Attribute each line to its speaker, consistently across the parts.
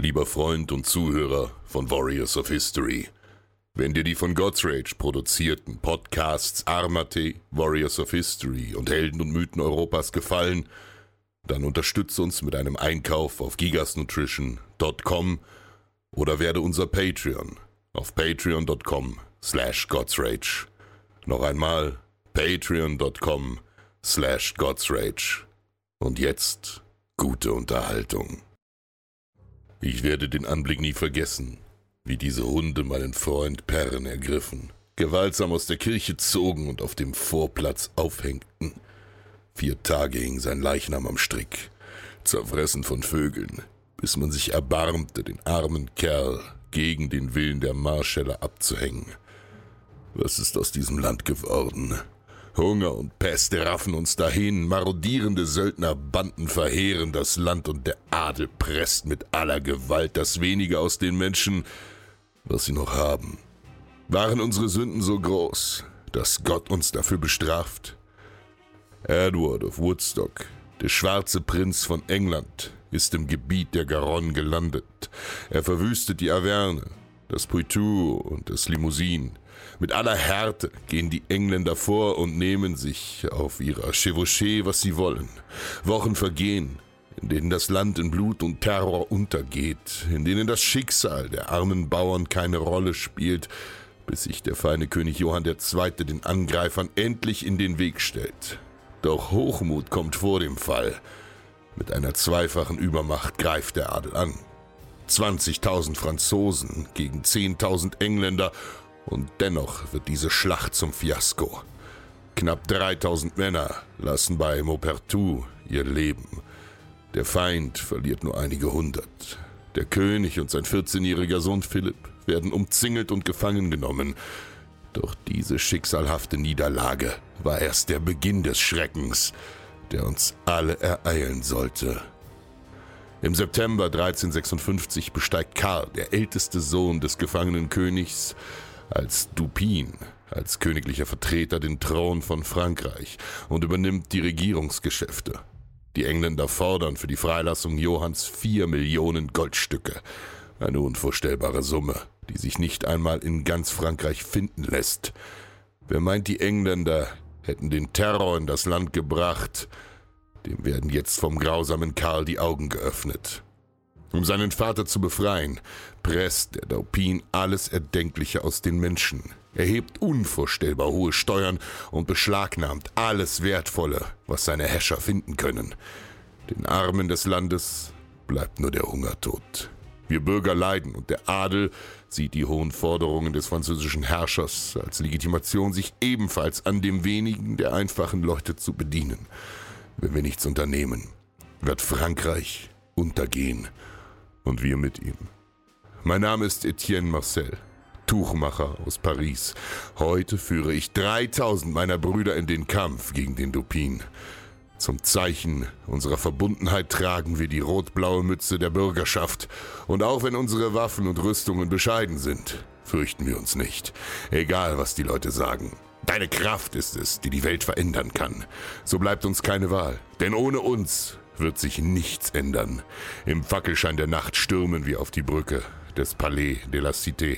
Speaker 1: Lieber Freund und Zuhörer von Warriors of History, wenn dir die von God's Rage produzierten Podcasts Armate, Warriors of History und Helden und Mythen Europas gefallen, dann unterstütze uns mit einem Einkauf auf gigasnutrition.com oder werde unser Patreon auf patreon.com slash godsrage. Noch einmal patreon.com slash godsrage. Und jetzt gute Unterhaltung. Ich werde den Anblick nie vergessen, wie diese Hunde meinen Freund Perren ergriffen, gewaltsam aus der Kirche zogen und auf dem Vorplatz aufhängten. Vier Tage hing sein Leichnam am Strick, zerfressen von Vögeln, bis man sich erbarmte, den armen Kerl gegen den Willen der Marscheller abzuhängen. Was ist aus diesem Land geworden? Hunger und Pest raffen uns dahin, marodierende Söldnerbanden verheeren das Land und der Adel presst mit aller Gewalt das wenige aus den Menschen, was sie noch haben. Waren unsere Sünden so groß, dass Gott uns dafür bestraft? Edward of Woodstock, der schwarze Prinz von England, ist im Gebiet der Garonne gelandet. Er verwüstet die Averne, das Poitou und das Limousin. Mit aller Härte gehen die Engländer vor und nehmen sich auf ihrer Chevauchée, was sie wollen. Wochen vergehen, in denen das Land in Blut und Terror untergeht, in denen das Schicksal der armen Bauern keine Rolle spielt, bis sich der feine König Johann II. den Angreifern endlich in den Weg stellt. Doch Hochmut kommt vor dem Fall. Mit einer zweifachen Übermacht greift der Adel an. 20.000 Franzosen gegen 10.000 Engländer und dennoch wird diese Schlacht zum Fiasko. Knapp 3.000 Männer lassen bei Maupertou ihr Leben. Der Feind verliert nur einige hundert. Der König und sein 14-jähriger Sohn Philipp werden umzingelt und gefangen genommen. Doch diese schicksalhafte Niederlage war erst der Beginn des Schreckens, der uns alle ereilen sollte. Im September 1356 besteigt Karl, der älteste Sohn des gefangenen Königs, als Dupin, als königlicher Vertreter den Thron von Frankreich und übernimmt die Regierungsgeschäfte. Die Engländer fordern für die Freilassung Johanns vier Millionen Goldstücke, eine unvorstellbare Summe, die sich nicht einmal in ganz Frankreich finden lässt. Wer meint, die Engländer hätten den Terror in das Land gebracht, dem werden jetzt vom grausamen Karl die Augen geöffnet. Um seinen Vater zu befreien, presst der Dauphin alles Erdenkliche aus den Menschen, erhebt unvorstellbar hohe Steuern und beschlagnahmt alles Wertvolle, was seine Häscher finden können. Den Armen des Landes bleibt nur der Hungertod. Wir Bürger leiden und der Adel sieht die hohen Forderungen des französischen Herrschers als Legitimation, sich ebenfalls an dem wenigen der einfachen Leute zu bedienen. Wenn wir nichts unternehmen, wird Frankreich untergehen und wir mit ihm. Mein Name ist Etienne Marcel, Tuchmacher aus Paris. Heute führe ich 3000 meiner Brüder in den Kampf gegen den Dupin. Zum Zeichen unserer Verbundenheit tragen wir die rot-blaue Mütze der Bürgerschaft. Und auch wenn unsere Waffen und Rüstungen bescheiden sind, fürchten wir uns nicht. Egal, was die Leute sagen. Deine Kraft ist es, die die Welt verändern kann. So bleibt uns keine Wahl. Denn ohne uns wird sich nichts ändern. Im Fackelschein der Nacht stürmen wir auf die Brücke des Palais de la Cité,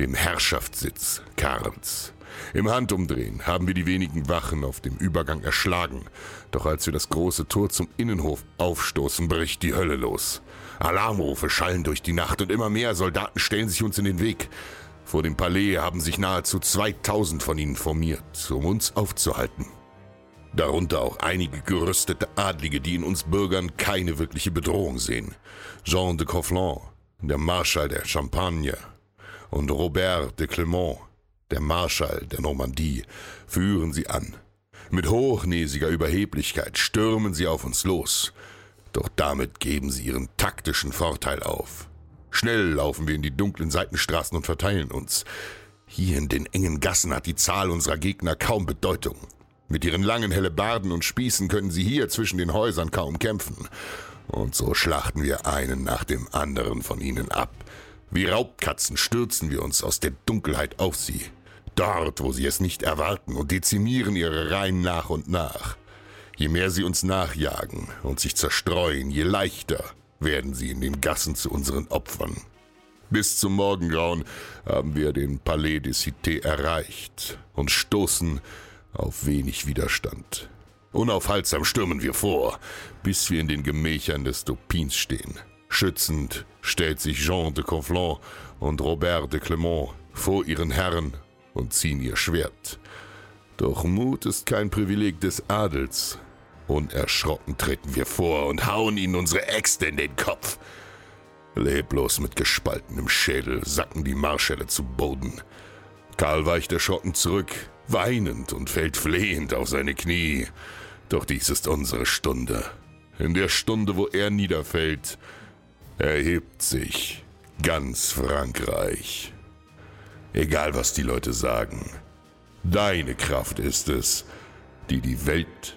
Speaker 1: dem Herrschaftssitz Karens. Im Handumdrehen haben wir die wenigen Wachen auf dem Übergang erschlagen. Doch als wir das große Tor zum Innenhof aufstoßen, bricht die Hölle los. Alarmrufe schallen durch die Nacht und immer mehr Soldaten stellen sich uns in den Weg. Vor dem Palais haben sich nahezu 2000 von ihnen formiert, um uns aufzuhalten. Darunter auch einige gerüstete Adlige, die in uns Bürgern keine wirkliche Bedrohung sehen. Jean de Conflans, der Marschall der Champagne, und Robert de Clement, der Marschall der Normandie, führen sie an. Mit hochnäsiger Überheblichkeit stürmen sie auf uns los. Doch damit geben sie ihren taktischen Vorteil auf. Schnell laufen wir in die dunklen Seitenstraßen und verteilen uns. Hier in den engen Gassen hat die Zahl unserer Gegner kaum Bedeutung. Mit ihren langen Hellebarden und Spießen können sie hier zwischen den Häusern kaum kämpfen. Und so schlachten wir einen nach dem anderen von ihnen ab. Wie Raubkatzen stürzen wir uns aus der Dunkelheit auf sie. Dort, wo sie es nicht erwarten und dezimieren ihre Reihen nach und nach. Je mehr sie uns nachjagen und sich zerstreuen, je leichter werden sie in den Gassen zu unseren Opfern. Bis zum Morgengrauen haben wir den Palais des Cité erreicht und stoßen auf wenig Widerstand. Unaufhaltsam stürmen wir vor, bis wir in den Gemächern des Dopins stehen. Schützend stellt sich Jean de Conflans und Robert de Clement vor ihren Herren und ziehen ihr Schwert. Doch Mut ist kein Privileg des Adels. Unerschrocken treten wir vor und hauen ihnen unsere Äxte in den Kopf. Leblos mit gespaltenem Schädel sacken die Marschälle zu Boden. Karl weicht erschrocken zurück, weinend und fällt flehend auf seine Knie. Doch dies ist unsere Stunde. In der Stunde, wo er niederfällt, erhebt sich ganz Frankreich. Egal was die Leute sagen, deine Kraft ist es, die die Welt